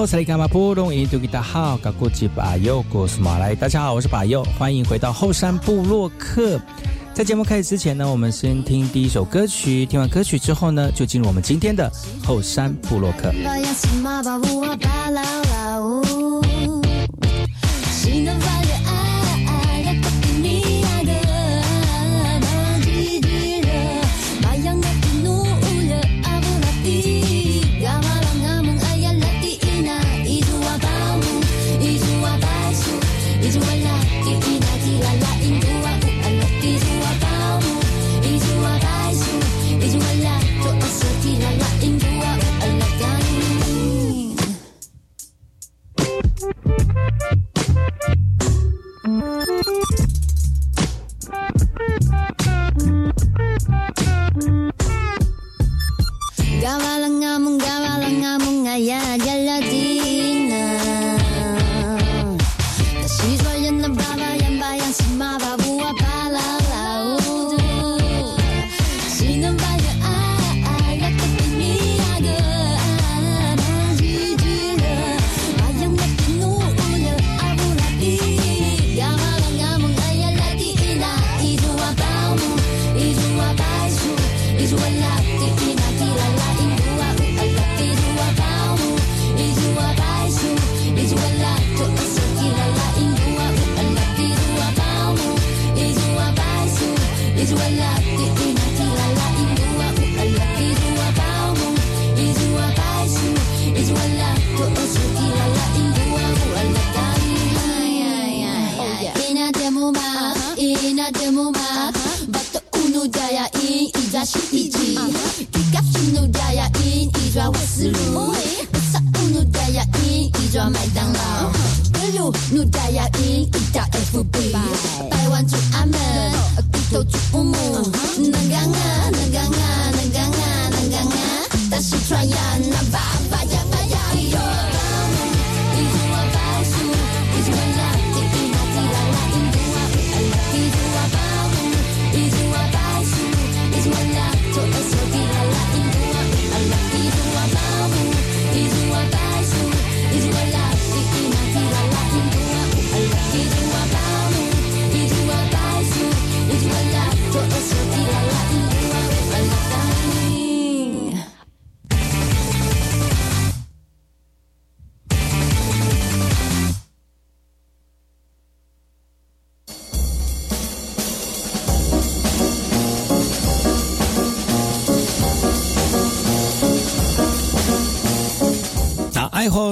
来后，才干嘛？布隆印度吉达好，噶古吉巴右，古斯马来。大家好，我是巴佑，欢迎回到后山部落客。在节目开始之前呢，我们先听第一首歌曲。听完歌曲之后呢，就进入我们今天的后山部落客。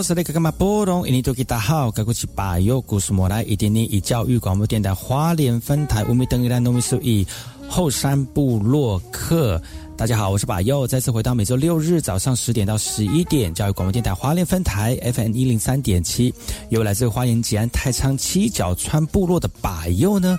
是那个干嘛波动？印尼多吉大好，该过去把右故事莫来一点点以教育广播电台花莲分台乌米登伊兰农民数以后山部落客。大家好，我是把右，再次回到每周六日早上十点到十一点教育广播电台花莲分台 FM 一零三点七，由来自花莲吉安太仓七角川部落的把右呢。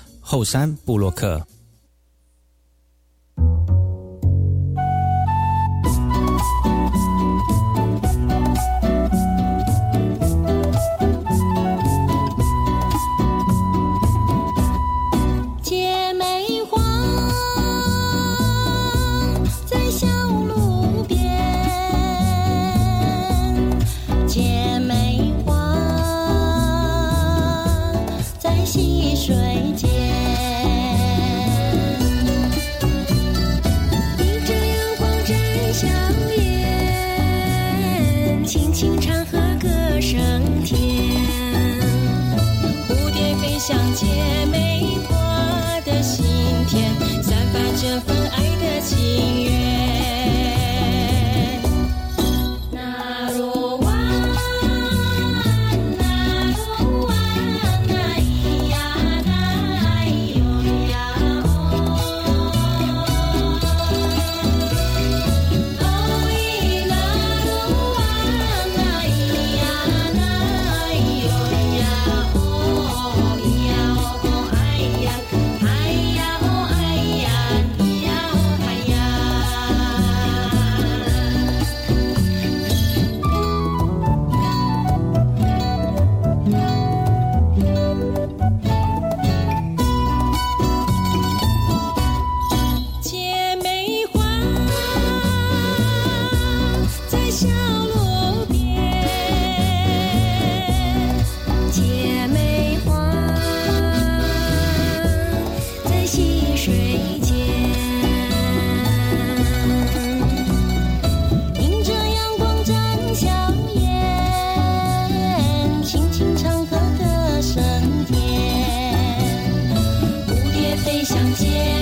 后山布洛克。相见。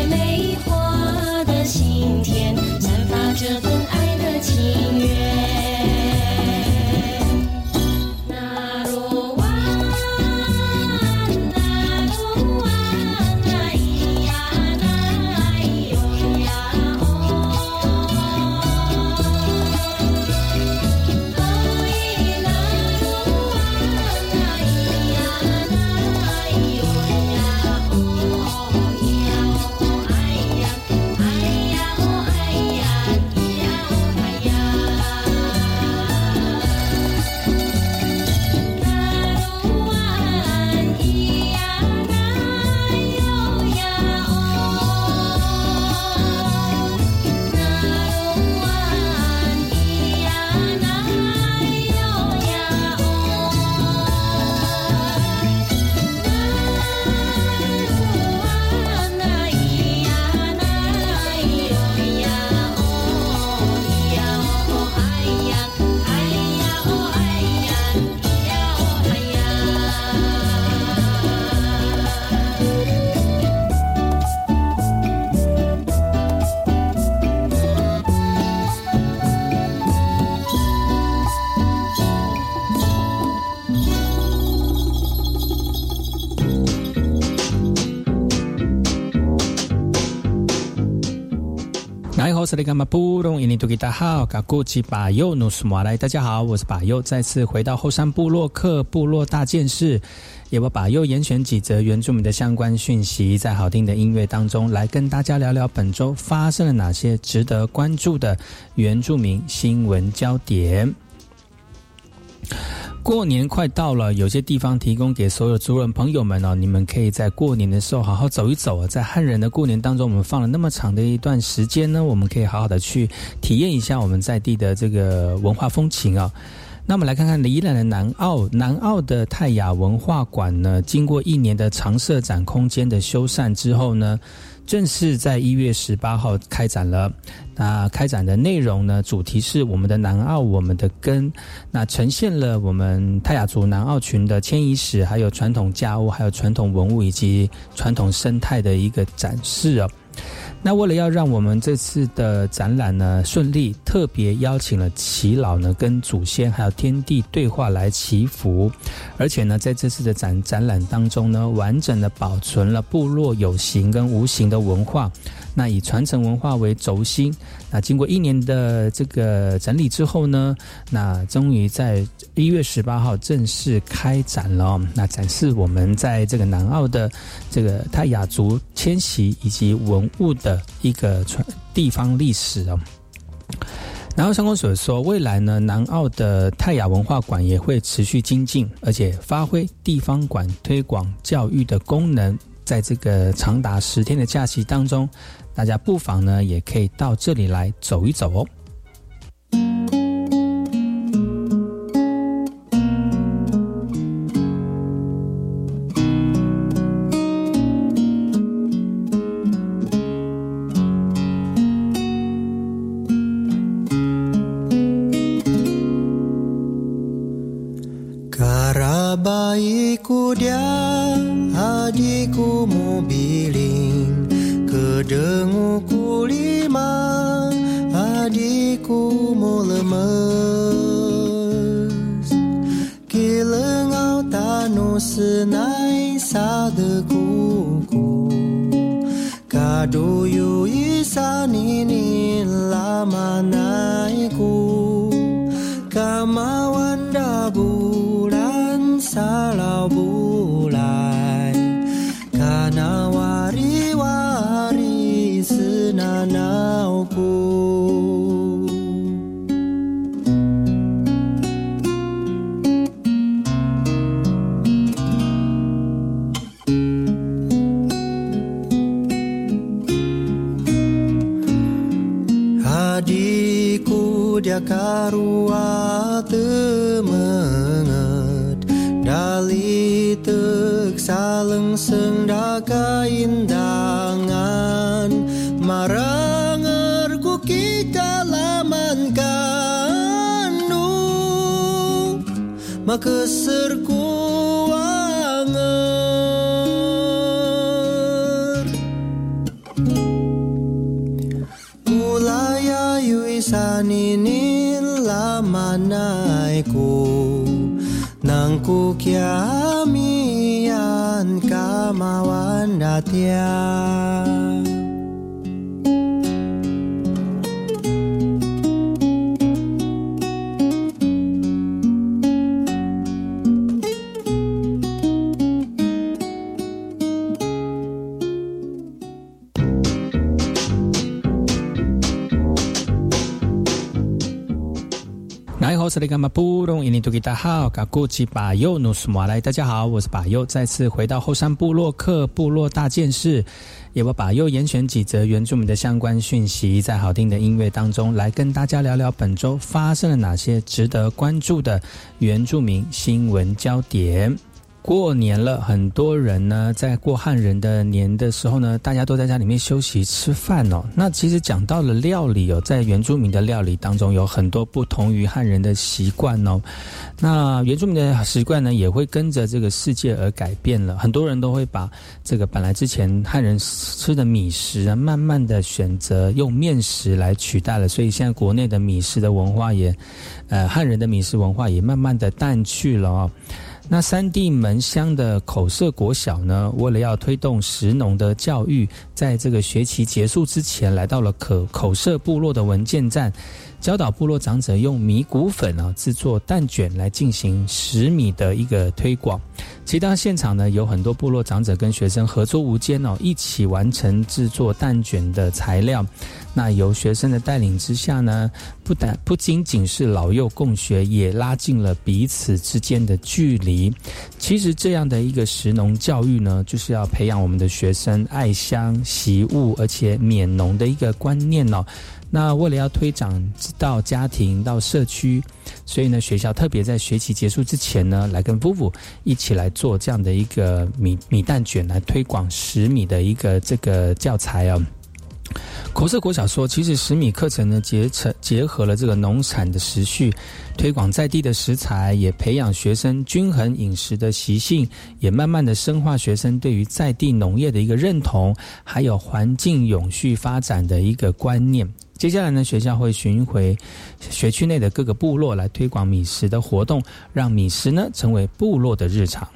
大家好，我是巴佑，再次回到后山部落克部落大件事，也我把又严选几则原住民的相关讯息，在好听的音乐当中来跟大家聊聊本周发生了哪些值得关注的原住民新闻焦点。过年快到了，有些地方提供给所有族人朋友们哦，你们可以在过年的时候好好走一走啊。在汉人的过年当中，我们放了那么长的一段时间呢，我们可以好好的去体验一下我们在地的这个文化风情啊。那我们来看看宜兰的南澳，南澳的泰雅文化馆呢，经过一年的长设展空间的修缮之后呢。正式在一月十八号开展了。那开展的内容呢？主题是我们的南澳，我们的根。那呈现了我们泰雅族南澳群的迁移史，还有传统家务，还有传统文物以及传统生态的一个展示哦。那为了要让我们这次的展览呢顺利，特别邀请了齐老呢跟祖先还有天地对话来祈福，而且呢在这次的展展览当中呢，完整的保存了部落有形跟无形的文化。那以传承文化为轴心，那经过一年的这个整理之后呢，那终于在一月十八号正式开展了。那展示我们在这个南澳的这个泰雅族迁徙以及文物的一个传地方历史哦。然后，相关所说，未来呢，南澳的泰雅文化馆也会持续精进，而且发挥地方馆推广教育的功能，在这个长达十天的假期当中。大家不妨呢，也可以到这里来走一走哦。Nangku kiamian kamawan datya 是那个嘛布隆印尼多吉大好，噶古吉巴尤努斯马来，大家好，我是巴尤，再次回到后山部落克部落大件事，也我巴尤严选几则原住民的相关讯息，在好听的音乐当中来跟大家聊聊本周发生了哪些值得关注的原住民新闻焦点。过年了，很多人呢在过汉人的年的时候呢，大家都在家里面休息吃饭哦。那其实讲到了料理哦，在原住民的料理当中有很多不同于汉人的习惯哦。那原住民的习惯呢，也会跟着这个世界而改变了。很多人都会把这个本来之前汉人吃的米食啊，慢慢的选择用面食来取代了。所以现在国内的米食的文化也，呃，汉人的米食文化也慢慢的淡去了哦。那三地门乡的口社国小呢，为了要推动石农的教育，在这个学期结束之前，来到了可口社部落的文件站，教导部落长者用米谷粉啊制作蛋卷来进行食米的一个推广。其他现场呢，有很多部落长者跟学生合作无间哦，一起完成制作蛋卷的材料。那由学生的带领之下呢，不但不仅仅是老幼共学，也拉近了彼此之间的距离。其实这样的一个食农教育呢，就是要培养我们的学生爱乡习物，而且免农的一个观念哦。那为了要推展到家庭到社区，所以呢，学校特别在学期结束之前呢，来跟夫妇一起来做这样的一个米米蛋卷，来推广十米的一个这个教材哦。口色国小说，其实十米课程呢，结成结合了这个农产的时序，推广在地的食材，也培养学生均衡饮食的习性，也慢慢的深化学生对于在地农业的一个认同，还有环境永续发展的一个观念。接下来呢，学校会巡回学区内的各个部落，来推广米食的活动，让米食呢成为部落的日常。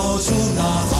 走出那。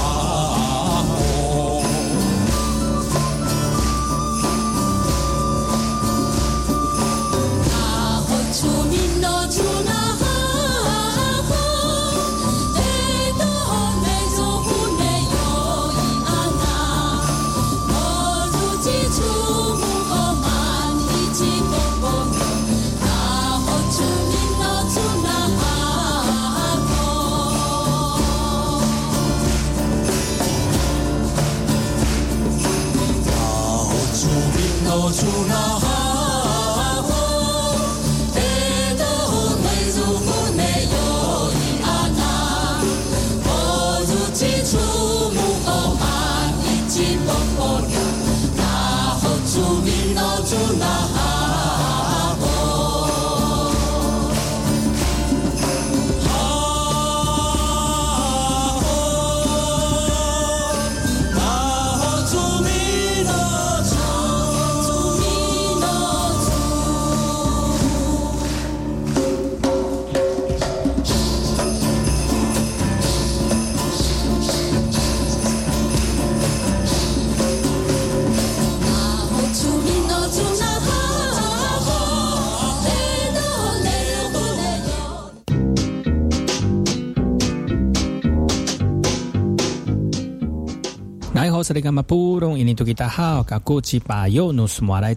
大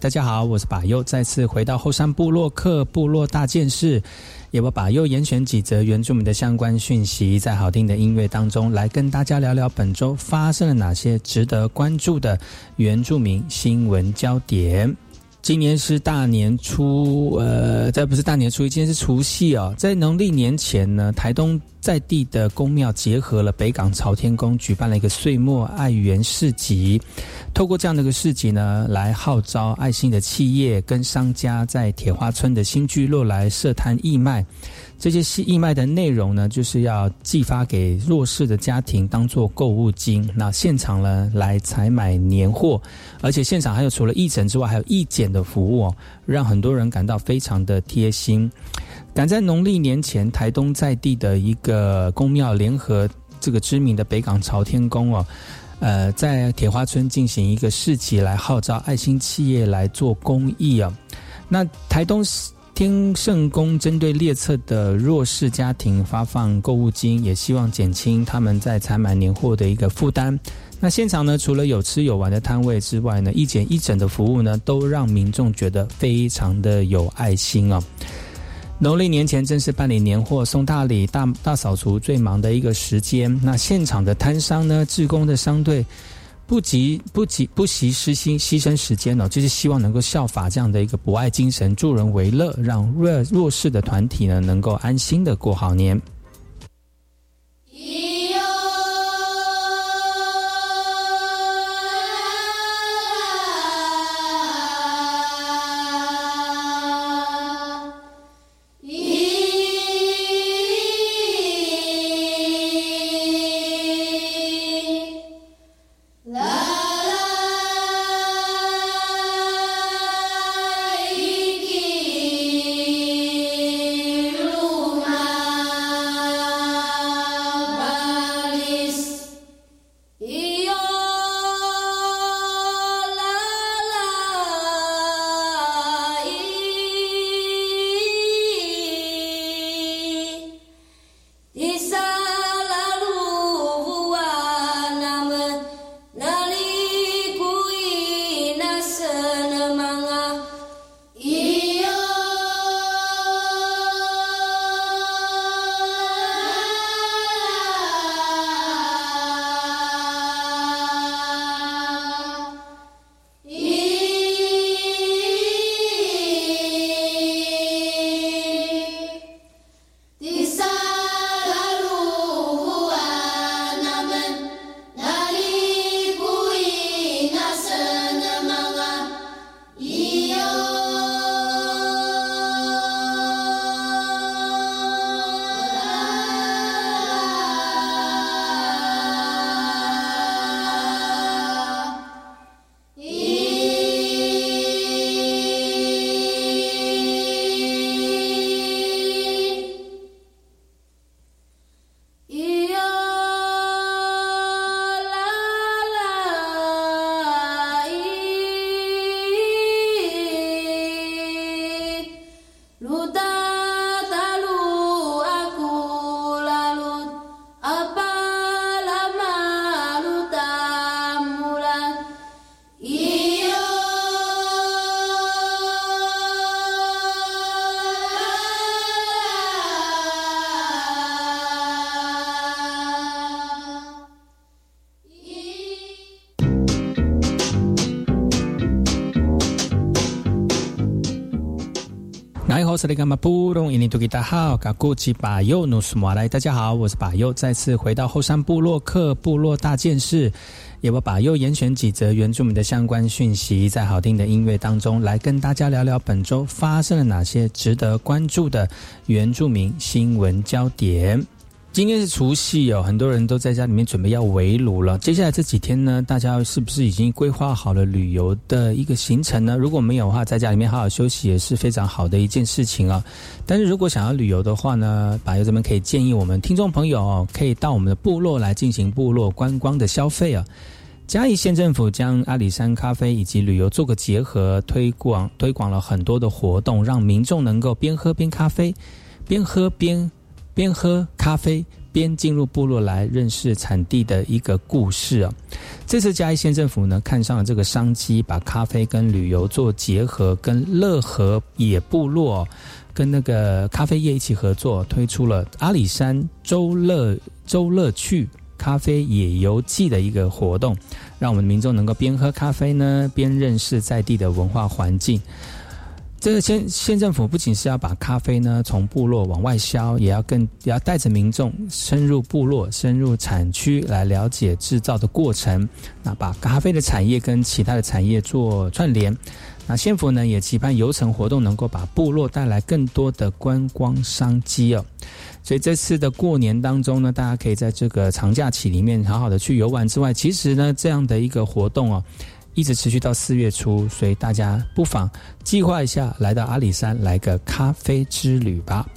家好，我是巴尤，再次回到后山部落克部落大件事，也我把又严选几则原住民的相关讯息，在好听的音乐当中来跟大家聊聊本周发生了哪些值得关注的原住民新闻焦点。今年是大年初，呃，这不是大年初一，今天是除夕哦。在农历年前呢，台东在地的宫庙结合了北港朝天宫，举办了一个岁末爱园市集。透过这样的一个市集呢，来号召爱心的企业跟商家在铁花村的新居落来设摊义卖。这些义卖的内容呢，就是要寄发给弱势的家庭，当做购物金。那现场呢，来采买年货，而且现场还有除了义诊之外，还有义检的服务，让很多人感到非常的贴心。赶在农历年前，台东在地的一个公庙联合这个知名的北港朝天宫哦，呃，在铁花村进行一个市集，来号召爱心企业来做公益啊。那台东天圣宫针对列册的弱势家庭发放购物金，也希望减轻他们在采买年货的一个负担。那现场呢，除了有吃有玩的摊位之外呢，一检一整的服务呢，都让民众觉得非常的有爱心哦。农历年前正是办理年货、送大礼、大大扫除最忙的一个时间。那现场的摊商呢，志工的商队。不急不急不惜失心牺牲时间呢，就是希望能够效法这样的一个博爱精神，助人为乐，让弱弱势的团体呢能够安心的过好年。好，是那个马布隆印尼土吉达好，嘎古吉巴尤努斯马来，大家好，我是巴尤，再次回到后山部落克部落大件事，也我巴尤严选几则原住民的相关讯息，在好听的音乐当中来跟大家聊聊本周发生了哪些值得关注的原住民新闻焦点。今天是除夕哦，很多人都在家里面准备要围炉了。接下来这几天呢，大家是不是已经规划好了旅游的一个行程呢？如果没有的话，在家里面好好休息也是非常好的一件事情啊。但是如果想要旅游的话呢，百优这边可以建议我们听众朋友哦，可以到我们的部落来进行部落观光的消费啊。嘉义县政府将阿里山咖啡以及旅游做个结合，推广推广了很多的活动，让民众能够边喝边咖啡，边喝边。边喝咖啡边进入部落来认识产地的一个故事啊！这次嘉义县政府呢看上了这个商机，把咖啡跟旅游做结合，跟乐和野部落跟那个咖啡业一起合作，推出了阿里山周乐周乐趣咖啡野游记的一个活动，让我们的民众能够边喝咖啡呢，边认识在地的文化环境。这个县县政府不仅是要把咖啡呢从部落往外销，也要更也要带着民众深入部落、深入产区来了解制造的过程。那把咖啡的产业跟其他的产业做串联。那县府呢也期盼游程活动能够把部落带来更多的观光商机哦。所以这次的过年当中呢，大家可以在这个长假期里面好好的去游玩之外，其实呢这样的一个活动哦。一直持续到四月初，所以大家不妨计划一下，来到阿里山来个咖啡之旅吧。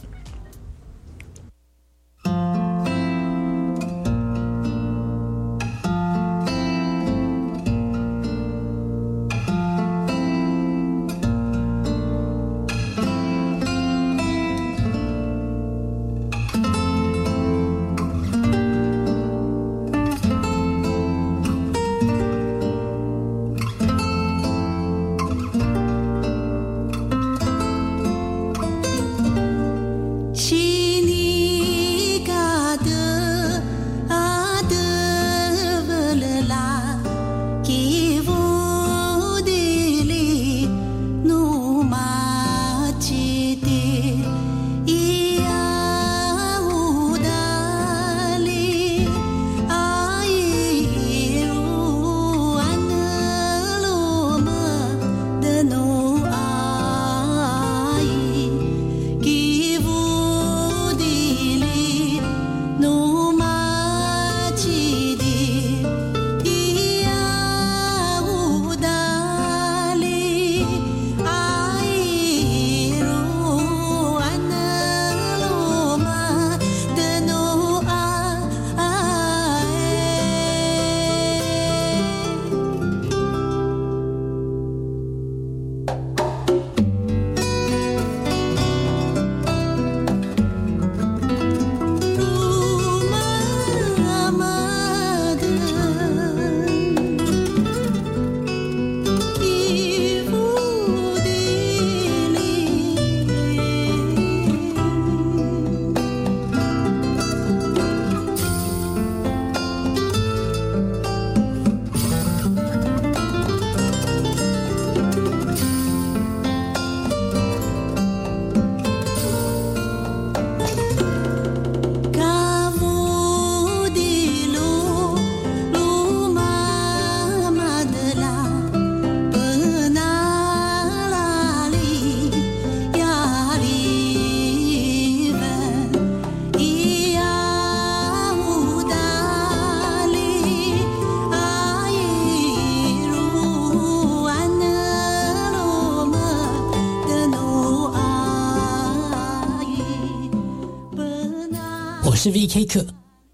是 VK 课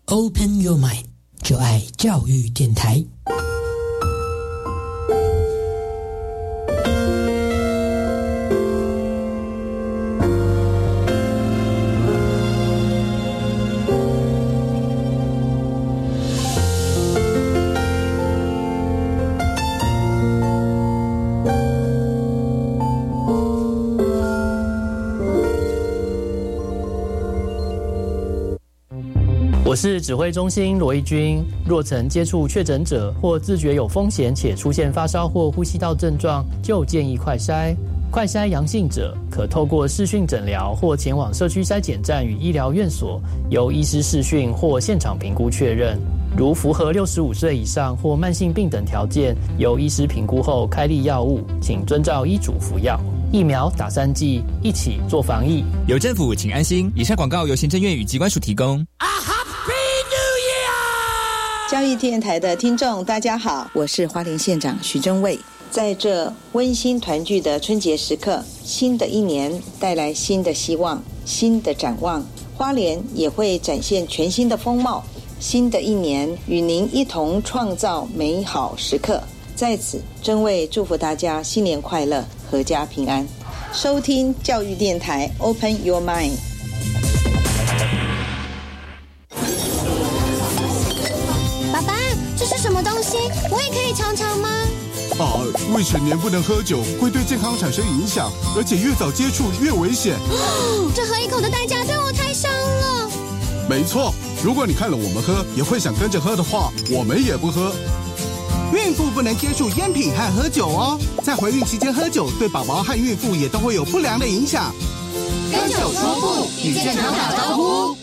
，Open Your Mind，就爱教育电台。我是指挥中心罗义军。若曾接触确诊者或自觉有风险且出现发烧或呼吸道症状，就建议快筛。快筛阳性者，可透过视讯诊疗或前往社区筛检站与医疗院所，由医师视讯或现场评估确认。如符合六十五岁以上或慢性病等条件，由医师评估后开立药物，请遵照医嘱服药。疫苗打三剂，一起做防疫。有政府，请安心。以上广告由行政院与机关署提供。教育电台的听众，大家好，我是花莲县长徐正卫。在这温馨团聚的春节时刻，新的一年带来新的希望、新的展望，花莲也会展现全新的风貌。新的一年，与您一同创造美好时刻。在此，真为祝福大家新年快乐，阖家平安。收听教育电台，Open Your Mind。以尝尝吗？啊，未成年不能喝酒，会对健康产生影响，而且越早接触越危险。这喝一口的代价对我太伤了。没错，如果你看了我们喝，也会想跟着喝的话，我们也不喝。孕妇不能接触烟品和喝酒哦，在怀孕期间喝酒，对宝宝和孕妇也都会有不良的影响。跟酒说不，与健康打招呼。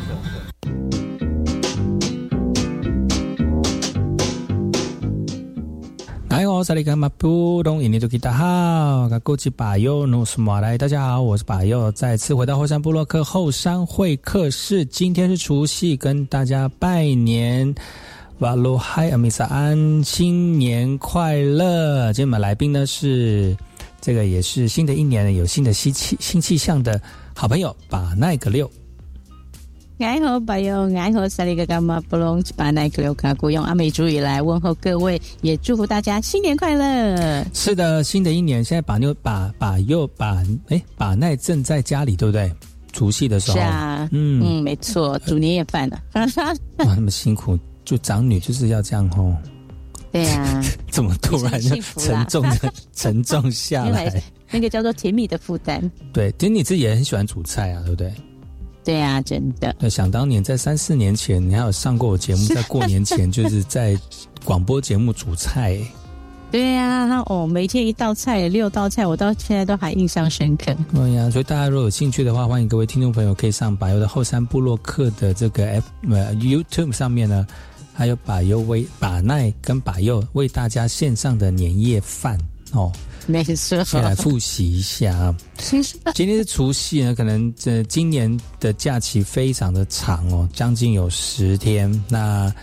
萨利干嘛布隆印尼多吉达好，噶过去把右努斯马来，大家好，我是把右，再次回到后山部落克后山会客室，今天是除夕，跟大家拜年，瓦罗嗨阿米萨安，新年快乐！今天我们来宾呢是这个也是新的一年有新的新气新气象的好朋友把奈格六。爱好朋友，爱好萨利格干嘛布隆把奈格留卡古用阿美族语来问候各位，也祝福大家新年快乐。是的，新的一年，现在把妞把把又把哎把奈正在家里，对不对？除夕的时候，是啊，嗯嗯，没错，煮年夜饭了。哇，那么辛苦，就长女就是要这样哦。对呀，怎么突然就沉重的沉重下来？那个叫做甜蜜的负担。对，其实你自己也很喜欢煮菜啊，对不对？对啊，真的。那，想当年在三四年前，你还有上过我节目，在过年前就是在广播节目煮菜。对呀，哦，每天一道菜，六道菜，我到现在都还印象深刻。对呀，所以大家如果有兴趣的话，欢迎各位听众朋友可以上百优的后山部落客的这个 F 呃 YouTube 上面呢，还有把优为把奈跟把优为大家献上的年夜饭哦。没事，先来复习一下啊。今天是除夕呢，可能这今年的假期非常的长哦，将近有十天。那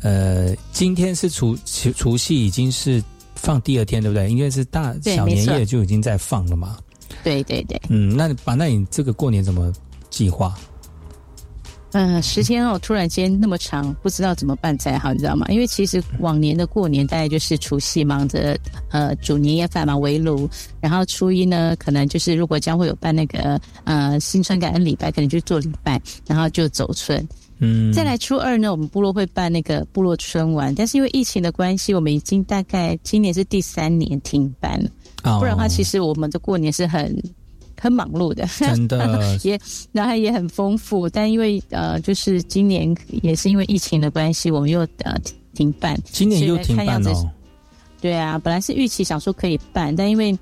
呃，今天是除除除夕，已经是放第二天，对不对？因为是大小年夜就已经在放了嘛。对对对。嗯，那把那你这个过年怎么计划？嗯，时间哦，突然间那么长，不知道怎么办才好，你知道吗？因为其实往年的过年大概就是除夕忙着呃煮年夜饭嘛，围炉，然后初一呢，可能就是如果将会有办那个呃新春感恩礼拜，可能就做礼拜，然后就走春。嗯，再来初二呢，我们部落会办那个部落春晚，但是因为疫情的关系，我们已经大概今年是第三年停办了。哦，不然的话，其实我们的过年是很。很忙碌的，真的 也，然后也很丰富，但因为呃，就是今年也是因为疫情的关系，我们又呃停办。今年又停办哦。对啊，本来是预期想说可以办，但因为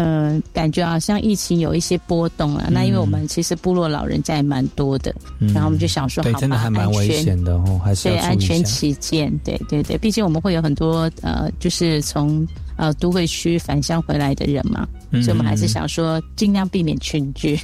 嗯，感觉好像疫情有一些波动了。那因为我们其实部落老人家也蛮多的，然后我们就想说，好真的还蛮危险的哦，还是对安全起见，对对对，毕竟我们会有很多呃，就是从呃都会区返乡回来的人嘛。所以我们还是想说，尽量避免群聚。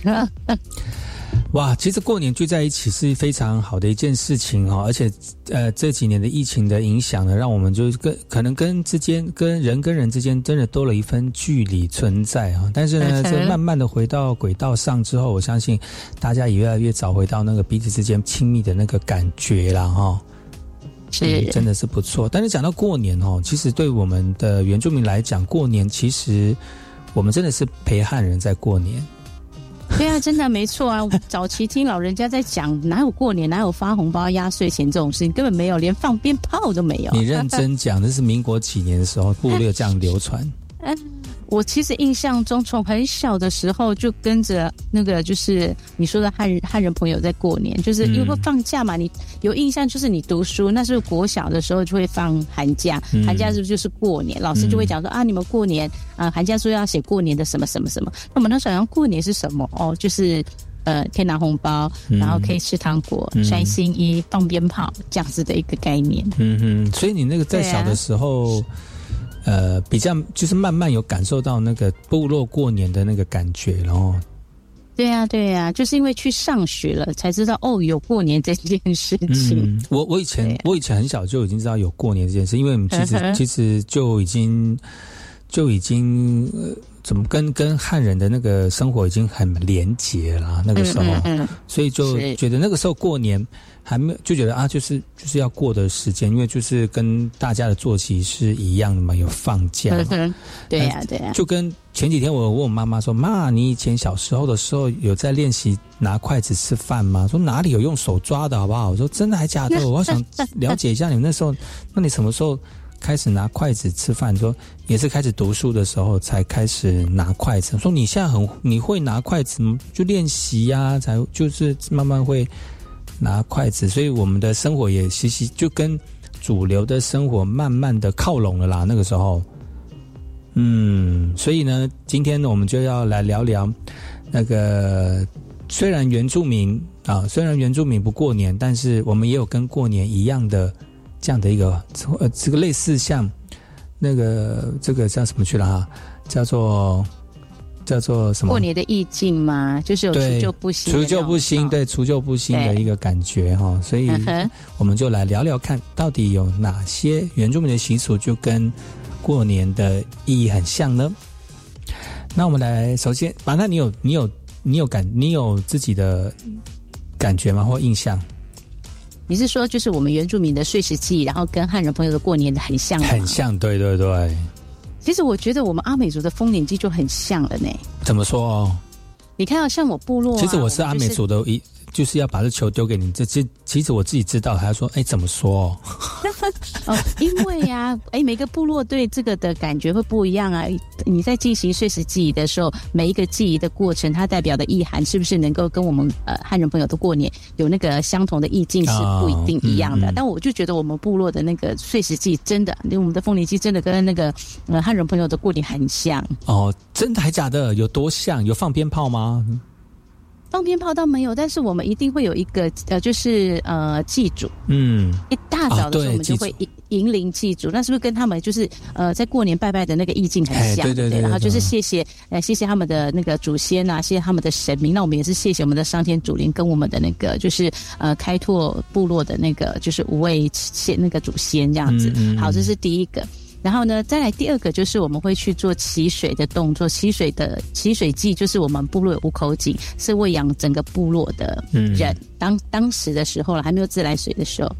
哇，其实过年聚在一起是非常好的一件事情哦，而且呃这几年的疫情的影响呢，让我们就跟可能跟之间跟人跟人之间真的多了一份距离存在啊。但是呢，这慢慢的回到轨道上之后，我相信大家也越来越找回到那个彼此之间亲密的那个感觉了哈。是，真的是不错。但是讲到过年哦，其实对我们的原住民来讲，过年其实。我们真的是陪汉人在过年。对啊，真的没错啊！早期听老人家在讲，哪有过年，哪有发红包、压岁钱这种事情，根本没有，连放鞭炮都没有。你认真讲，这是民国几年的时候，部落这样流传。嗯，我其实印象中，从很小的时候就跟着那个，就是你说的汉人汉人朋友在过年，就是因为放假嘛。你有印象，就是你读书那时候国小的时候就会放寒假，寒假是不是就是过年？老师就会讲说啊，你们过年啊，寒假说要写过年的什么什么什么。那我们那时候过年是什么？哦，就是呃，可以拿红包，然后可以吃糖果、穿新衣、放鞭炮这样子的一个概念。嗯哼，所以你那个在小的时候。呃，比较就是慢慢有感受到那个部落过年的那个感觉，然后，对呀，对呀，就是因为去上学了，才知道哦，有过年这件事情。我我以前我以前很小就已经知道有过年这件事，因为我们其实其实就已经就已经呃。怎么跟跟汉人的那个生活已经很连结了？那个时候，所以就觉得那个时候过年还没有就觉得啊，就是就是要过的时间，因为就是跟大家的作息是一样的嘛，有放假。对呀，对呀。就跟前几天我问我妈妈说：“妈，你以前小时候的时候有在练习拿筷子吃饭吗？”说哪里有用手抓的好不好？我说真的还假的？我想了解一下你们那时候，那你什么时候？开始拿筷子吃饭，说也是开始读书的时候才开始拿筷子。说你现在很你会拿筷子吗？就练习呀，才就是慢慢会拿筷子。所以我们的生活也其实就跟主流的生活慢慢的靠拢了啦。那个时候，嗯，所以呢，今天呢，我们就要来聊聊那个虽然原住民啊，虽然原住民不过年，但是我们也有跟过年一样的。这样的一个呃，这个类似像那个这个叫什么去了哈？叫做叫做什么？过年的意境吗？就是有除旧布新，除旧不新，对，除旧不新的一个感觉哈。所以我们就来聊聊看，到底有哪些原住民的习俗就跟过年的意义很像呢？那我们来首先，马那你有你有你有感你有自己的感觉吗？或印象？你是说，就是我们原住民的碎石记，然后跟汉人朋友的过年的很像？很像，对对对。其实我觉得我们阿美族的丰年祭就很像了呢。怎么说？你看到像我部落，其实我是阿美族的一。就是要把这球丢给你，这这其实我自己知道。他说：“哎，怎么说？哦，因为呀，哎，每个部落对这个的感觉会不一样啊。你在进行碎石记忆的时候，每一个记忆的过程，它代表的意涵是不是能够跟我们呃汉人朋友的过年有那个相同的意境是不一定一样的。但我就觉得我们部落的那个碎石记真的，因为我们的丰年祭真的跟那个呃汉人朋友的过年很像。哦，真的还假的？有多像？有放鞭炮吗？放鞭炮倒没有，但是我们一定会有一个呃，就是呃祭祖。嗯，一大早的时候我们就会迎迎灵祭祖，那是不是跟他们就是呃在过年拜拜的那个意境很像？对对对。然后就是谢谢呃谢谢他们的那个祖先啊，谢谢他们的神明。那我们也是谢谢我们的上天祖灵跟我们的那个就是呃开拓部落的那个就是五位先那个祖先这样子。好，这是第一个。然后呢，再来第二个就是我们会去做起水的动作。起水的起水剂就是我们部落有五口井，是喂养整个部落的人。当当时的时候了，还没有自来水的时候。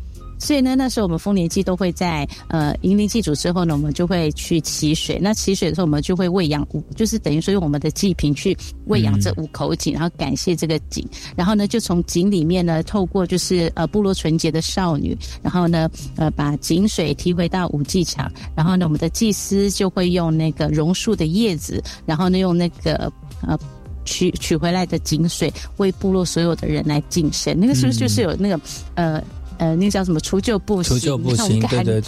所以呢，那时候我们丰年祭都会在呃迎灵祭祖之后呢，我们就会去祈水。那祈水的时候，我们就会喂养五，就是等于说用我们的祭品去喂养这五口井，然后感谢这个井。然后呢，就从井里面呢，透过就是呃部落纯洁的少女，然后呢呃把井水提回到五祭场。然后呢，我们的祭司就会用那个榕树的叶子，然后呢用那个呃取取回来的井水为部落所有的人来净身。那个是不是就是有那个呃？呃，那个叫什么除旧布新那种感觉，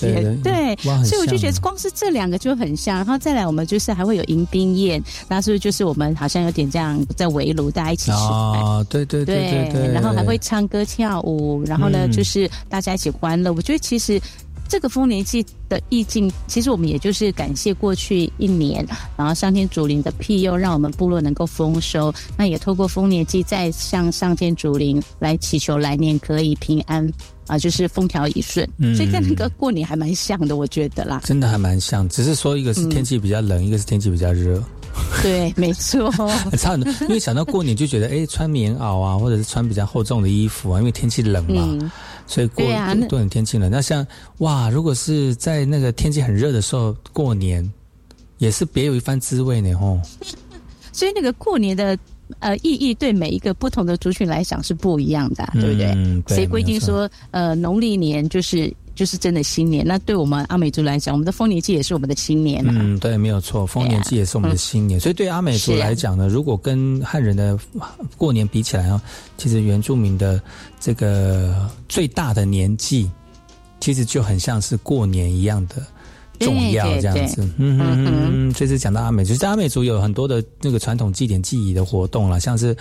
对，所以我就觉得光是这两个就很像。然后再来，我们就是还会有迎宾宴，那是不是就是我们好像有点这样在围炉，大家一起吃饭？对对对对对。然后还会唱歌跳舞，然后呢，就是大家一起欢乐。我觉得其实这个丰年祭的意境，其实我们也就是感谢过去一年，然后上天主灵的庇佑，让我们部落能够丰收。那也透过丰年祭，再向上天主灵来祈求来年可以平安。啊，就是风调雨顺，所以跟那个过年还蛮像的，我觉得啦。真的还蛮像，只是说一个是天气比较冷，一个是天气比较热。对，没错。差很多，因为想到过年就觉得，哎，穿棉袄啊，或者是穿比较厚重的衣服啊，因为天气冷嘛，所以过都很天气冷。那像哇，如果是在那个天气很热的时候过年，也是别有一番滋味呢，吼。所以那个过年的呃意义，对每一个不同的族群来讲是不一样的，对不对？嗯对谁规定说呃农历年就是就是真的新年？那对我们阿美族来讲，我们的丰年祭也是我们的新年嘛。嗯，对，没有错，丰年祭也是我们的新年，所以对阿美族来讲呢，如果跟汉人的过年比起来啊，其实原住民的这个最大的年纪，其实就很像是过年一样的。重要这样子对，嗯嗯嗯嗯，这次讲到阿美族，在阿美族有很多的那个传统祭典记忆的活动啦，像是，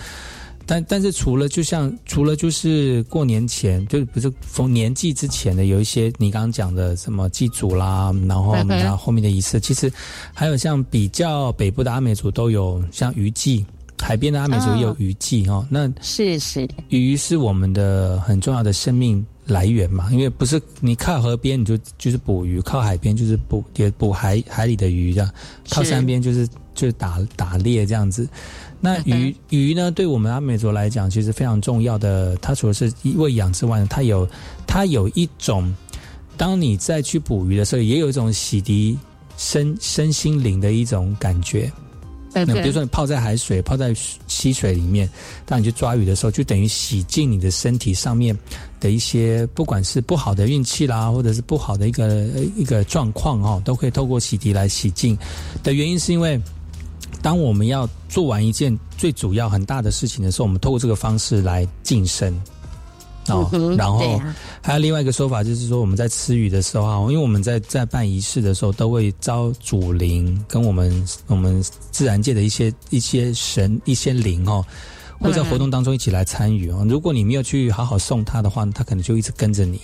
但但是除了就像除了就是过年前，就是不是逢年祭之前的有一些你刚刚讲的什么祭祖啦，然后然后后面的仪式，其实还有像比较北部的阿美族都有像渔祭，海边的阿美族也有哦渔祭哦，那是是，鱼是我们的很重要的生命来源嘛，因为不是你靠河边你就就是捕鱼，靠海边就是捕也捕海海里的鱼这样，靠山边就是就是打打猎这样子。那鱼、鱼呢，对我们阿美族来讲，其实非常重要的。它除了是喂养之外呢，它有它有一种，当你再去捕鱼的时候，也有一种洗涤身身心灵的一种感觉。呃那比如说你泡在海水、泡在溪水里面，当你去抓鱼的时候，就等于洗净你的身体上面的一些，不管是不好的运气啦，或者是不好的一个呃一个状况哦，都可以透过洗涤来洗净。的原因是因为，当我们要做完一件最主要很大的事情的时候，我们透过这个方式来晋升。哦然后还有另外一个说法，就是说我们在吃鱼的时候啊，因为我们在在办仪式的时候，都会招主灵跟我们我们自然界的一些一些神一些灵哦，会在活动当中一起来参与哦。如果你没有去好好送他的话，他可能就一直跟着你。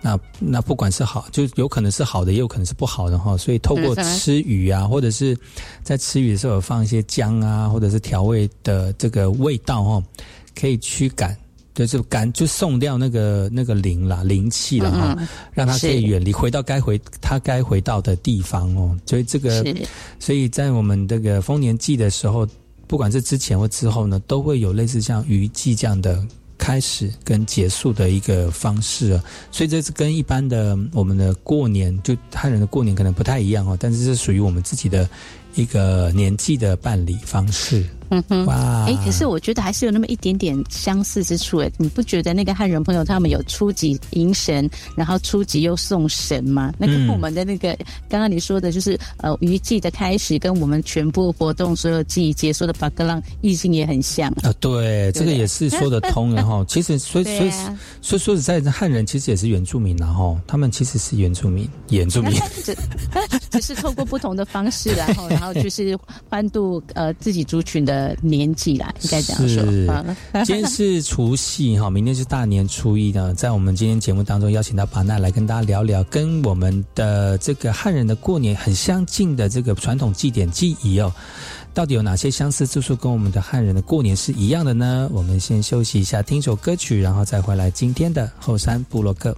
那那不管是好，就有可能是好的，也有可能是不好的哈。所以透过吃鱼啊，或者是在吃鱼的时候有放一些姜啊，或者是调味的这个味道哦，可以驱赶。就是赶就送掉那个那个灵啦灵气了哈，嗯嗯 让它可以远离，回到该回它该回到的地方哦。所以这个，所以在我们这个丰年祭的时候，不管是之前或之后呢，都会有类似像鱼祭这样的开始跟结束的一个方式啊。所以这是跟一般的我们的过年，就汉人的过年可能不太一样哦，但是是属于我们自己的一个年纪的办理方式。嗯哼，哇哎，可是我觉得还是有那么一点点相似之处，哎，你不觉得那个汉人朋友他们有初级迎神，然后初级又送神吗？那跟嗯我们的那个刚刚你说的，就是呃渔季的开始，跟我们全部活动所有季节说的巴格浪意境也很像。啊，对，这个也是说得通的哈。其实，所以，所以所以说实在，汉人其实也是原住民然后他们其实是原住民，原住民。只只是透过不同的方式，然 后然后就是欢度呃自己族群的年纪啦，应该这样说。今天是除夕哈，明天是大年初一呢。在我们今天节目当中，邀请到巴娜来跟大家聊聊跟我们的这个汉人的过年很相近的这个传统祭典记忆哦。到底有哪些相似之处跟我们的汉人的过年是一样的呢？我们先休息一下，听首歌曲，然后再回来今天的后山部落客。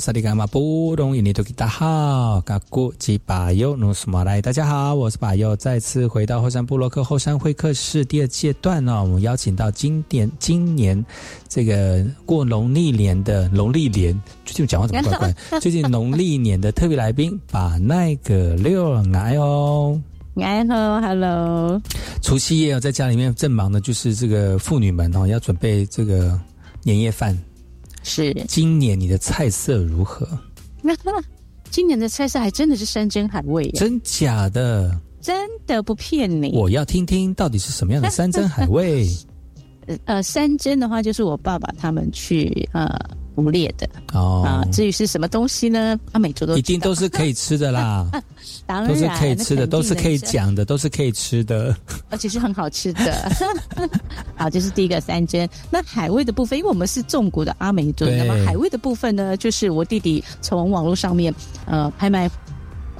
萨利伽马布隆伊尼多吉达好，嘎古吉巴尤努斯马来，大家好，我是巴尤，再次回到后山部落克后山会客室第二阶段呢、我们邀请到今年今年这个过农历年的农历年，最近讲话怎么怪怪？最近农历年的特别来宾把那个六来哦。哎，hello hello，除夕夜哦，在家里面正忙的就是这个妇女们哦，要准备这个年夜饭。是今年你的菜色如何？那 今年的菜色还真的是山珍海味耶，真假的？真的不骗你。我要听听到底是什么样的山珍海味。呃 呃，山珍的话就是我爸爸他们去呃捕猎的哦啊、至于是什么东西呢？阿美族都一定都是可以吃的啦，当然都是可以吃的，都是可以讲的，都是可以吃的。而且是很好吃的。好，这是第一个三珍。那海味的部分，因为我们是重谷的阿美族，那么海味的部分呢，就是我弟弟从网络上面呃拍卖。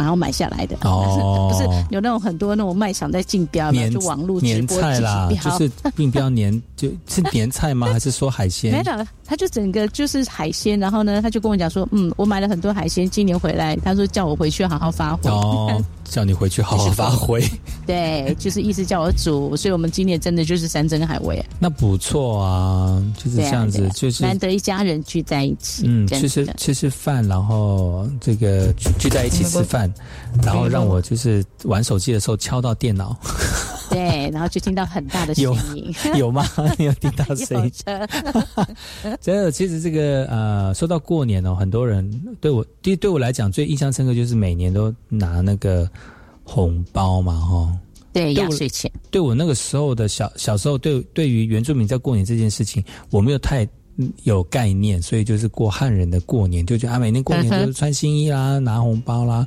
然后买下来的，哦不是有那种很多那种卖场在竞标嘛，年就网络直年播就是竞标年，就是年菜吗？还是说海鲜没鲜？有，他就整个就是海鲜，然后呢，他就跟我讲说，嗯，我买了很多海鲜，今年回来，他说叫我回去好好发挥。哦，叫你回去好好发挥，对，就是意思叫我煮，所以我们今年真的就是山珍海味，那不错啊，就是这样子就是难得一家人聚在一起，嗯，吃吃吃吃饭，然后这个聚聚在一起吃饭，然后让我就是玩手机的时候敲到电脑，对，然后就听到很大的声音，有吗？你有听到声音？真的，其实这个呃，说到过年哦，很多人对我对对我来讲最印象深刻就是每年都拿那个红包嘛，哈。对压岁钱，对我那个时候的小小时候，对对于原住民在过年这件事情，我没有太嗯有概念，所以就是过汉人的过年，就觉得啊，每年过年 就是穿新衣啦，拿红包啦。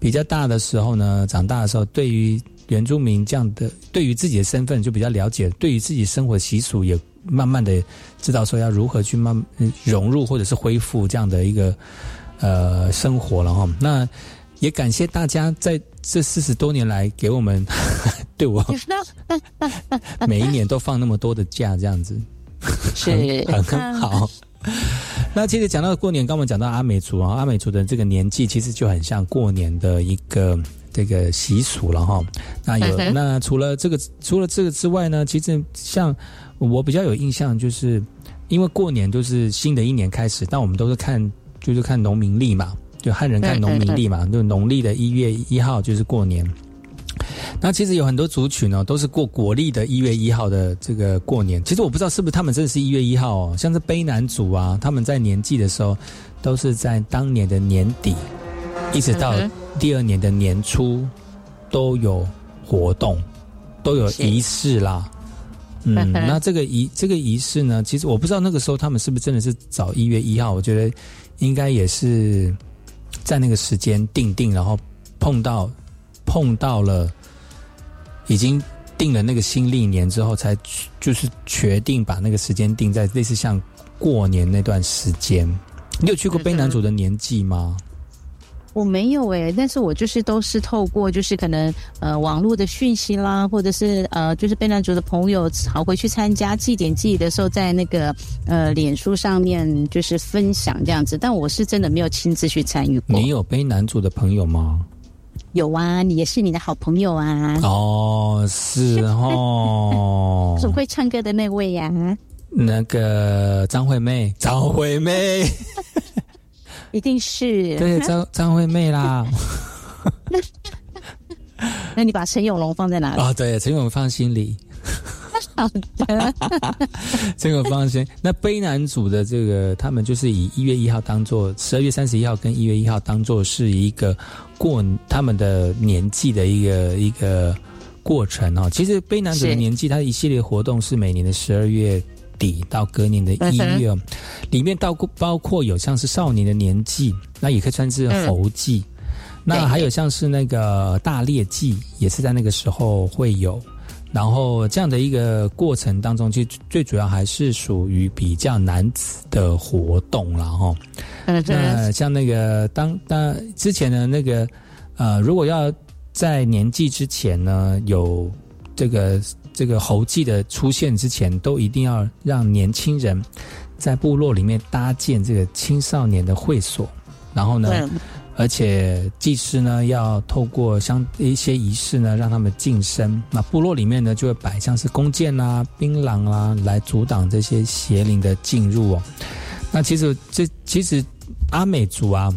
比较大的时候呢，长大的时候，对于原住民这样的，对于自己的身份就比较了解，对于自己生活习俗也慢慢的知道说要如何去慢嗯融入或者是恢复这样的一个呃生活了哈。那也感谢大家在这四十多年来给我们 对我每一年都放那么多的假，这样子是很 很好。那其实讲到过年，刚我们讲到阿美族啊，阿美族的这个年纪其实就很像过年的一个这个习俗了哈。那有 那除了这个除了这个之外呢，其实像我比较有印象，就是因为过年就是新的一年开始，但我们都是看就是看农民历嘛，就汉人看农民历嘛，就农历的一月一号就是过年。那其实有很多族群呢、都是过国历的一月一号的这个过年。其实我不知道是不是他们真的是一月一号哦，像是卑南族啊，他们在年祭的时候，都是在当年的年底，一直到嗯第二年的年初都有活动，都有仪式啦。嗯，那这个仪这个仪式呢，其实我不知道那个时候他们是不是真的是早一月一号，我觉得应该也是在那个时间定定，然后碰到碰到了已经定了那个新历年之后，才就是决定把那个时间定在类似像过年那段时间。你有去过卑南族的年纪吗？我没有诶、但是我就是都是透过就是可能呃网络的讯息啦，或者是呃就是贝南族的朋友好回去参加祭典祭的时候，在那个呃脸书上面就是分享这样子，但我是真的没有亲自去参与过。你有卑南族的朋友吗？有啊，你也是你的好朋友啊，哦，是哦，总会唱歌的那位呀、那个张惠妹，张惠妹，一定是对，张 张惠妹啦。那你把陈永龙放在哪里？啊、对，陈永放心里，好的，陈永放心。那卑南族的这个，他们就是以一月一号当做十二月三十一号跟一月一号当做是一个过他们的年纪的一个一个过程哦。其实卑南族的年纪，它一系列活动是每年的十二月底到隔年的一月哦，里面到过包括有像是少年的年纪，那也可以算是猴祭。那还有像是那个大猎祭，也是在那个时候会有。然后这样的一个过程当中，其实最主要还是属于比较男子的活动了哈。嗯那像那个当当之前的那个呃，如果要在年纪之前呢，有这个这个猴祭的出现之前，都一定要让年轻人在部落里面搭建这个青少年的会所，然后呢。嗯而且祭司呢，要透过相一些仪式呢，让他们晋升。那部落里面呢，就会摆像是弓箭啦、槟榔啦，来阻挡这些邪灵的进入哦。那其实这其实阿美族啊，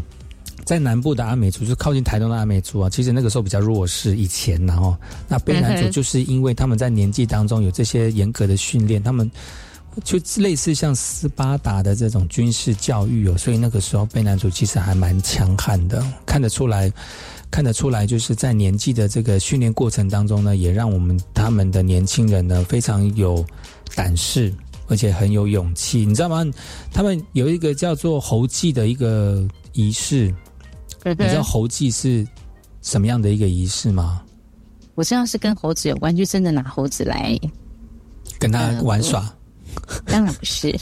在南部的阿美族，就是靠近台东的阿美族啊，其实那个时候比较弱势。以前然后，那卑南族就是因为他们在年纪当中有这些严格的训练，他们就类似像斯巴达的这种军事教育哦，所以那个时候卑南族其实还蛮强悍的，看得出来，看得出来，就是在年纪的这个训练过程当中呢，也让我们他们的年轻人呢非常有胆识，而且很有勇气，你知道吗？他们有一个叫做猴祭的一个仪式，你知道猴祭是什么样的一个仪式吗？我知道是跟猴子有关，就真的拿猴子来跟他玩耍。当然不是，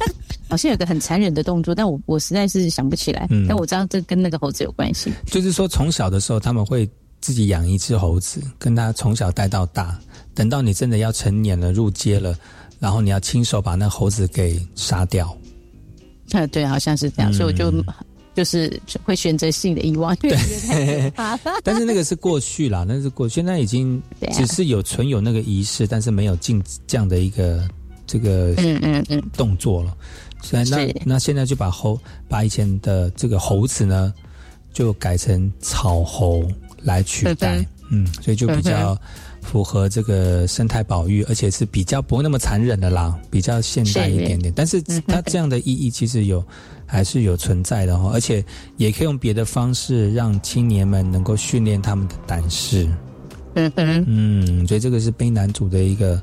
好像有个很残忍的动作，但我我实在是想不起来。但我知道这跟那个猴子有关系。就是说，从小的时候他们会自己养一只猴子，跟他从小带到大，等到你真的要成年了、入街了，然后你要亲手把那猴子给杀掉。啊，对，好像是这样，所以我就。就是会选择性的遗忘，对，但是那个是过去啦，那是过，现在已经只是有存有那个仪式，但是没有进这样的一个这个嗯嗯嗯。动作了。所以那那现在就把猴把以前的这个猴子呢，就改成草猴来取代，嗯，所以就比较符合这个生态保育，而且是比较不会那么残忍的啦，比较现代一点点。但是它这样的意义其实有。还是有存在的哈，而且也可以用别的方式让青年们能够训练他们的胆识。嗯嗯嗯，所以这个是卑南族的一个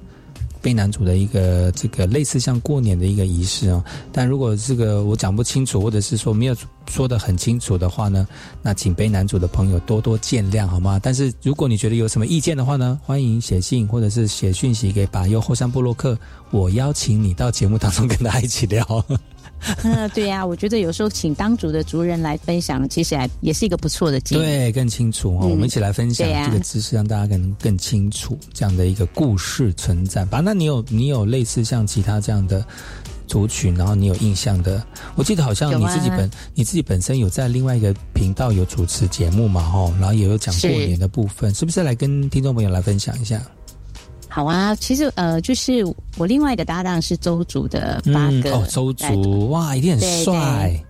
卑南族的一个这个类似像过年的一个仪式哦。但如果这个我讲不清楚，或者是说没有说的很清楚的话呢，那请悲男主的朋友多多见谅好吗？但是如果你觉得有什么意见的话呢，欢迎写信或者是写讯息给把右后山布洛克，我邀请你到节目当中跟大家一起聊。嗯，对呀，我觉得有时候请当主的族人来分享，其实还也是一个不错的经历。对，更清楚哦，我们一起来分享这个知识，让大家更更清楚这样的一个故事存在吧。那你有你有类似像其他这样的族群，然后你有印象的？我记得好像你自己本你自己本身有在另外一个频道有主持节目嘛，吼，然后也有讲过年的部分，是不是来跟听众朋友来分享一下？好啊，其实呃，就是我另外一个搭档是周族的八哥哦，周族哇，一定很帅。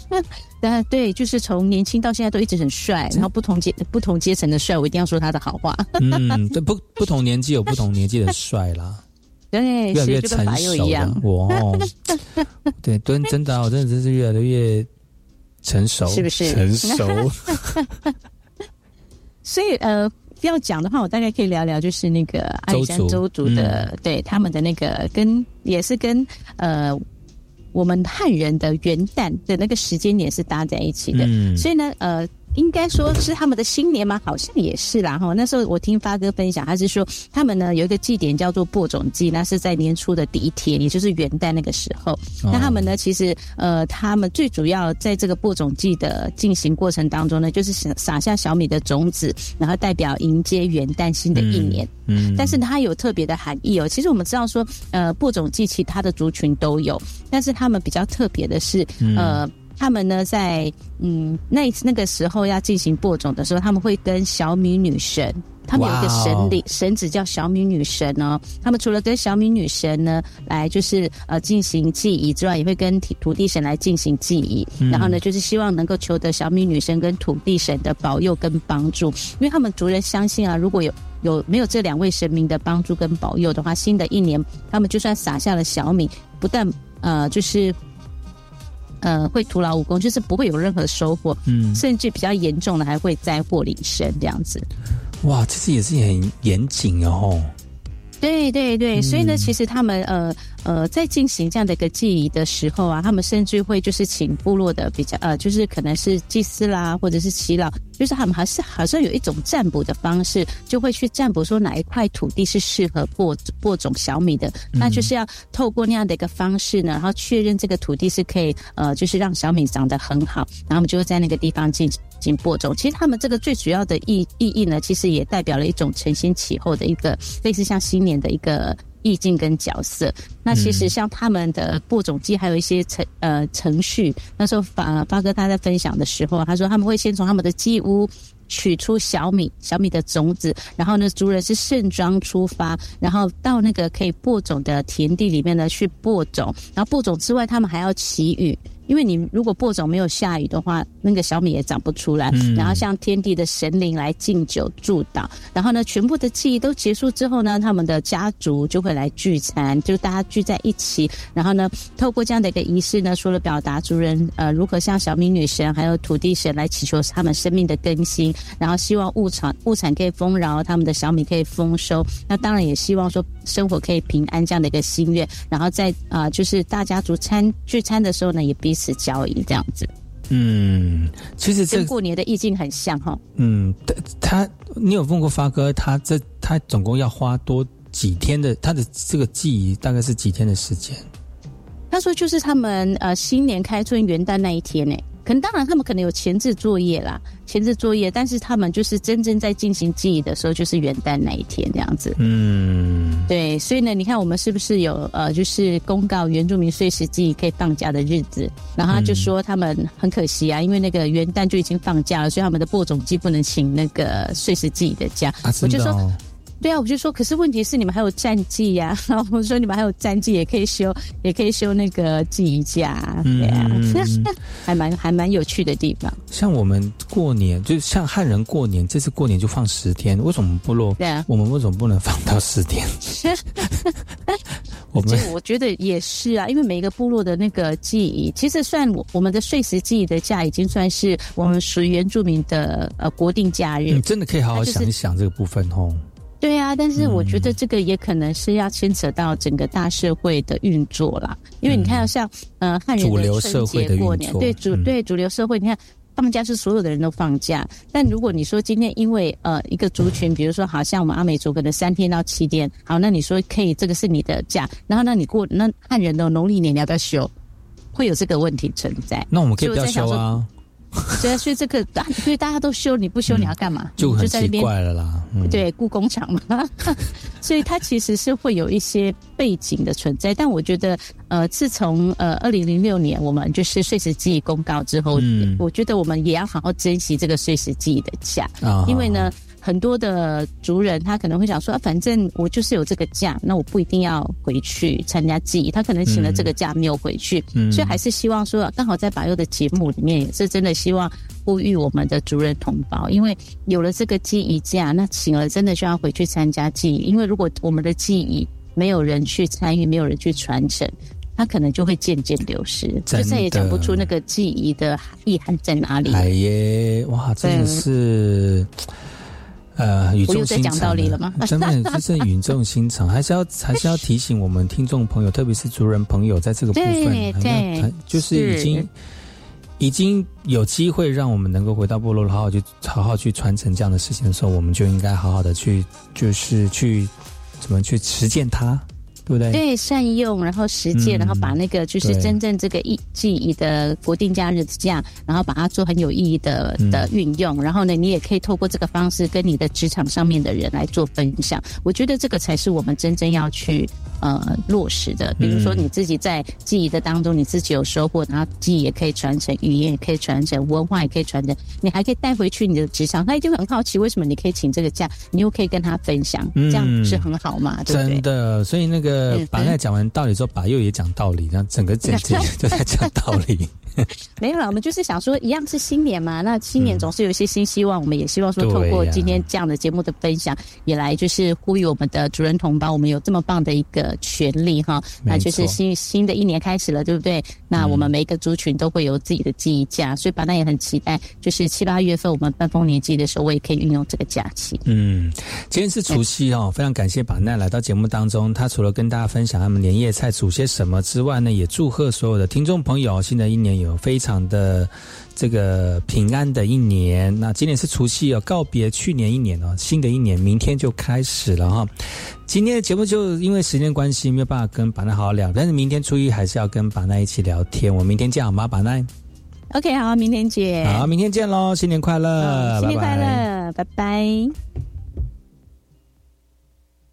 那对，就是从年轻到现在都一直很帅，然后不同阶不同阶层的帅，我一定要说他的好话。嗯，对，不不同年纪有不同年纪的帅啦。对，越来越成熟了。哇，对，真真的，我真的真是越来越成熟，是不是成熟？所以呃。要讲的话，我大概可以聊聊，就是那个阿里山周族。的，对他们的那个跟也是跟呃我们汉人的元旦的那个时间点是搭在一起的，所以呢，呃。应该说是他们的新年吗？好像也是啦哈。那时候我听发哥分享，他是说他们呢有一个祭典叫做播种祭，那是在年初的第一天，也就是元旦那个时候。那他们呢，其实呃，他们最主要在这个播种祭的进行过程当中呢，就是撒撒下小米的种子，然后代表迎接元旦新的一年。嗯。但是它有特别的含义哦。其实我们知道说，呃，播种祭其他的族群都有，但是他们比较特别的是，呃。他们呢，在嗯那那个时候要进行播种的时候，他们会跟小米女神，他们有一个神灵神子叫小米女神哦。他们除了跟小米女神呢来就是呃进行祭仪之外，也会跟土地神来进行祭仪。然后呢，就是希望能够求得小米女神跟土地神的保佑跟帮助，因为他们族人相信啊，如果有有没有这两位神明的帮助跟保佑的话，新的一年他们就算撒下了小米，不但呃就是。呃，会徒劳无功，就是不会有任何收获，嗯，甚至比较严重的还会灾祸临身这样子。哇，其实也是很严谨哦。对对对，所以呢，其实他们呃呃，在进行这样的一个祭仪的时候啊，他们甚至会就是请部落的比较呃，就是可能是祭司啦，或者是耆老，就是他们还是好像有一种占卜的方式，就会去占卜说哪一块土地是适合播播种小米的，那就是要透过那样的一个方式呢，然后确认这个土地是可以呃，就是让小米长得很好，然后我们就会在那个地方进行播种。其实他们这个最主要的意意义呢，其实也代表了一种承先启后的一个类似像新年。的一个意境跟角色，那其实像他们的播种机还有一些程呃程序。那时候发发哥他在分享的时候，他说他们会先从他们的鸡屋取出小米小米的种子，然后呢族人是盛装出发，然后到那个可以播种的田地里面呢去播种。然后播种之外，他们还要祈雨，因为你如果播种没有下雨的话，那个小米也长不出来。嗯然后向天地的神灵来敬酒祝祷，然后呢，全部的记忆都结束之后呢，他们的家族就会来聚餐，就大家聚在一起，然后呢，透过这样的一个仪式呢，除了表达族人呃如何向小米女神还有土地神来祈求他们生命的更新，然后希望物产物产可以丰饶，他们的小米可以丰收。那当然也希望说生活可以平安这样的一个心愿，然后在啊、呃就是大家族餐聚餐的时候呢，也彼此交易这样子，嗯，其实这跟过年的意境很像哈。嗯，他他，你有问过发哥，他这他总共要花多几天的？他的这个记忆大概是几天的时间？他说就是他们呃新年开春元旦那一天呢，可能当然他们可能有前置作业啦，前置作业，但是他们就是真正在进行记忆的时候，就是元旦那一天这样子。嗯，对，所以呢，你看我们是不是有呃，就是公告原住民碎石记忆可以放假的日子？然后他就说他们很可惜啊，因为那个元旦就已经放假了，所以他们的播种机不能请那个碎石记忆的假。啊，我就说。对啊，我就说，可是问题是你们还有战绩呀、然后我说你们还有战绩，也可以休，也可以休那个记忆假，对啊，嗯 还蛮还蛮有趣的地方。像我们过年，就像汉人过年，这次过年就放十天，为什么部落？对啊，我们为什么不能放到十天？我们我觉得也是啊，因为每一个部落的那个记忆，其实算我我们的碎石记忆的假，已经算是我们属于原住民的呃国定假日。你真的可以好好想一想这个部分哦。对啊，但是我觉得这个也可能是要牵扯到整个大社会的运作啦，因为你看，像呃汉人主流的春社会的节过年，对主嗯对主流社会，你看。放假是所有的人都放假，但如果你说今天因为呃一个族群，比如说好像我们阿美族可能三天到七天，好，那你说可以这个是你的假，然后那你过那汉人的农历年你要不要休？会有这个问题存在。那我们可以不要休啊，对啊，所以这个大，所以大家都修，你不修你要干嘛？就很奇你在那边怪了啦。嗯，对，故宫墙嘛，所以它其实是会有一些背景的存在。但我觉得，呃，自从呃二零零六年我们就是碎石记忆公告之后，嗯我觉得我们也要好好珍惜这个碎石记忆的家，啊因为呢。很多的族人他可能会想说，啊、反正我就是有这个假，那我不一定要回去参加记忆。他可能请了这个假没有回去，嗯所以还是希望说，刚好在把佑的节目里面，也是真的希望呼吁我们的族人同胞，因为有了这个记忆假，那请了真的就要回去参加记忆，因为如果我们的记忆没有人去参与，没有人去传承。它可能就会渐渐流失，就再也讲不出那个记忆的意涵在哪里。哎耶，哇，真的是。呃，语我又在讲重心长道理了吗？真的就是语重心长，还是要还是要提醒我们听众朋友，特别是族人朋友，在这个部分，对就是已经是。已经有机会让我们能够回到部落，好好去好好去传承这样的事情的时候，我们就应该好好的去，就是去怎么去实践它，对不对？对，善用，然后实践，嗯然后把那个就是真正这个意记忆的国定假日的假，然后把它做很有意义的嗯的运用，然后呢，你也可以透过这个方式跟你的职场上面的人来做分享。我觉得这个才是我们真正要去呃落实的。比如说嗯你自己在记忆的当中，你自己有收获，然后记忆也可以传承，语言也可以传承，文化也可以传承，你还可以带回去你的职场，他一定会很好奇为什么你可以请这个假，你又可以跟他分享，嗯这样不是很好嘛？对不对真？的，所以那个嗯把那讲完道理之后，把又也讲道理，然后整个整整就在讲道理。没有啦，我们就是想说，一样是新年嘛，那新年总是有一些新希望，我们也希望说，透过今天这样的节目的分享，也来就是呼吁我们的主人同胞，我们有这么棒的一个权利哈，那就是新新的一年开始了，对不对？那我们每一个族群都会有自己的记忆假，所以巴奈也很期待，就是七八月份我们办丰年祭的时候，我也可以运用这个假期。嗯，今天是除夕哦，非常感谢把奈来到节目当中。他除了跟大家分享他们年夜菜煮些什么之外呢，也祝贺所有的听众朋友，新的一年有非常的这个平安的一年。那今年是除夕哦，告别去年一年哦，新的一年明天就开始了哈、今天的节目就因为时间关系没有办法跟板奈好好聊，但是明天初一还是要跟板奈一起聊天。我明天见好吗？板奈，OK，好，明天见。好，明天见喽，新年快乐，新年快拜拜乐，拜拜